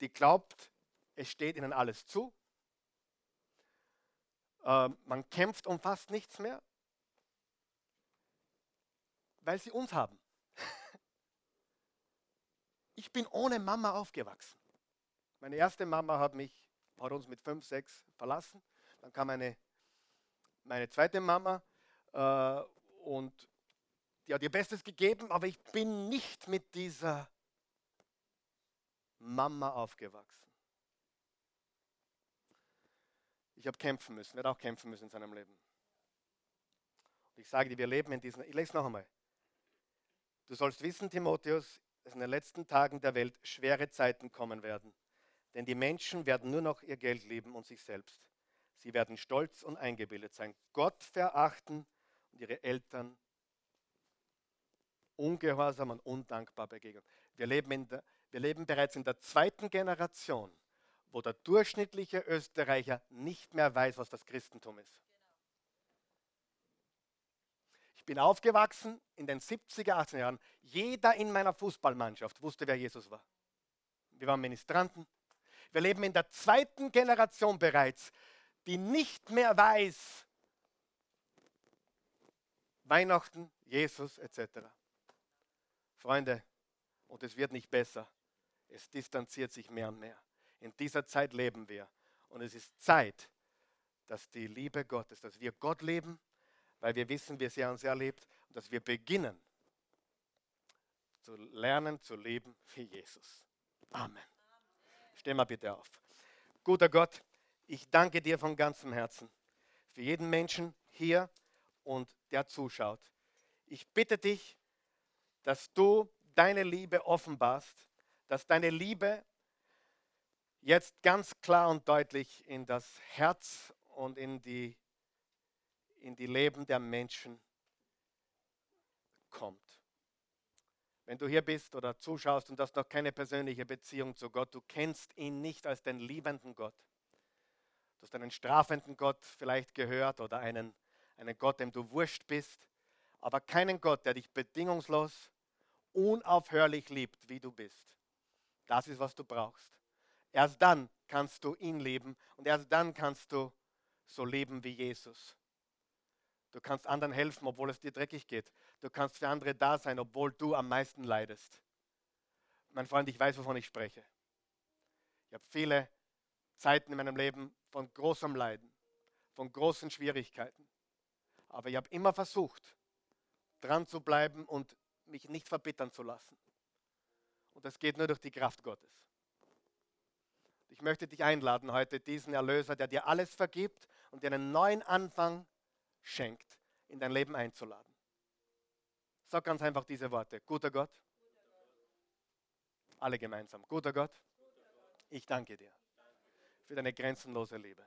die glaubt, es steht ihnen alles zu. Äh, man kämpft um fast nichts mehr, weil sie uns haben. Ich bin ohne Mama aufgewachsen. Meine erste Mama hat mich hat uns mit fünf, sechs verlassen. Dann kam meine, meine zweite Mama äh, und die hat ihr Bestes gegeben, aber ich bin nicht mit dieser Mama aufgewachsen. Ich habe kämpfen müssen, werde auch kämpfen müssen in seinem Leben. Und ich sage dir, wir leben in diesen, ich lese es noch einmal. Du sollst wissen, Timotheus, dass in den letzten Tagen der Welt schwere Zeiten kommen werden. Denn die Menschen werden nur noch ihr Geld lieben und sich selbst. Sie werden stolz und eingebildet sein, Gott verachten und ihre Eltern ungehorsam und undankbar begegnen. Wir leben, der, wir leben bereits in der zweiten Generation, wo der durchschnittliche Österreicher nicht mehr weiß, was das Christentum ist. Ich bin aufgewachsen in den 70er, 80er Jahren. Jeder in meiner Fußballmannschaft wusste, wer Jesus war. Wir waren Ministranten, wir leben in der zweiten Generation bereits, die nicht mehr weiß, Weihnachten, Jesus etc. Freunde, und es wird nicht besser. Es distanziert sich mehr und mehr. In dieser Zeit leben wir. Und es ist Zeit, dass die Liebe Gottes, dass wir Gott leben, weil wir wissen, wie er uns erlebt, und dass wir beginnen zu lernen, zu leben wie Jesus. Amen. Steh mal bitte auf. Guter Gott, ich danke dir von ganzem Herzen für jeden Menschen hier und der zuschaut. Ich bitte dich, dass du deine Liebe offenbarst, dass deine Liebe jetzt ganz klar und deutlich in das Herz und in die, in die Leben der Menschen kommt. Wenn du hier bist oder zuschaust und hast noch keine persönliche Beziehung zu Gott, du kennst ihn nicht als den liebenden Gott. Du hast einen strafenden Gott vielleicht gehört oder einen, einen Gott, dem du wurscht bist, aber keinen Gott, der dich bedingungslos, unaufhörlich liebt, wie du bist. Das ist, was du brauchst. Erst dann kannst du ihn lieben und erst dann kannst du so leben wie Jesus. Du kannst anderen helfen, obwohl es dir dreckig geht. Du kannst für andere da sein, obwohl du am meisten leidest. Mein Freund, ich weiß, wovon ich spreche. Ich habe viele Zeiten in meinem Leben von großem Leiden, von großen Schwierigkeiten. Aber ich habe immer versucht, dran zu bleiben und mich nicht verbittern zu lassen. Und das geht nur durch die Kraft Gottes. Ich möchte dich einladen, heute diesen Erlöser, der dir alles vergibt und dir einen neuen Anfang schenkt, in dein Leben einzuladen. Sag ganz einfach diese Worte. Guter Gott. Alle gemeinsam. Guter Gott. Ich danke dir für deine grenzenlose Liebe.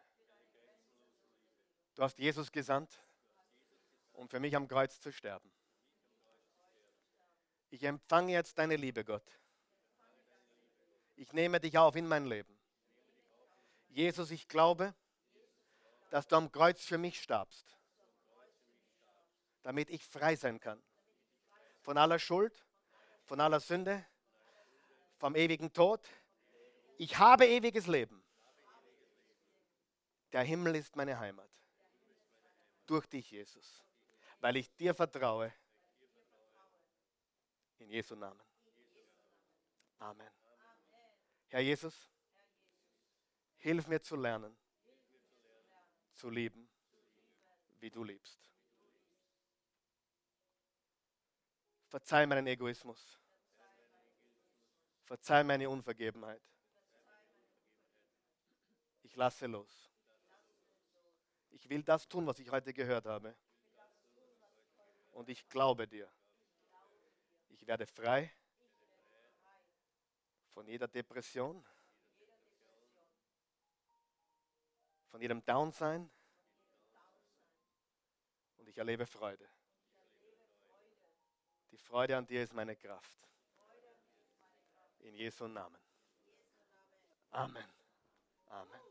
Du hast Jesus gesandt, um für mich am Kreuz zu sterben. Ich empfange jetzt deine Liebe, Gott. Ich nehme dich auf in mein Leben. Jesus, ich glaube, dass du am Kreuz für mich starbst damit ich frei sein kann. Von aller Schuld, von aller Sünde, vom ewigen Tod. Ich habe ewiges Leben. Der Himmel ist meine Heimat. Durch dich, Jesus. Weil ich dir vertraue. In Jesu Namen. Amen. Herr Jesus, hilf mir zu lernen, zu lieben, wie du liebst. Verzeih meinen Egoismus. Verzeih meine Unvergebenheit. Ich lasse los. Ich will das tun, was ich heute gehört habe. Und ich glaube dir. Ich werde frei von jeder Depression, von jedem Downsein und ich erlebe Freude. Die Freude an dir ist meine Kraft. In Jesu Namen. Amen. Amen.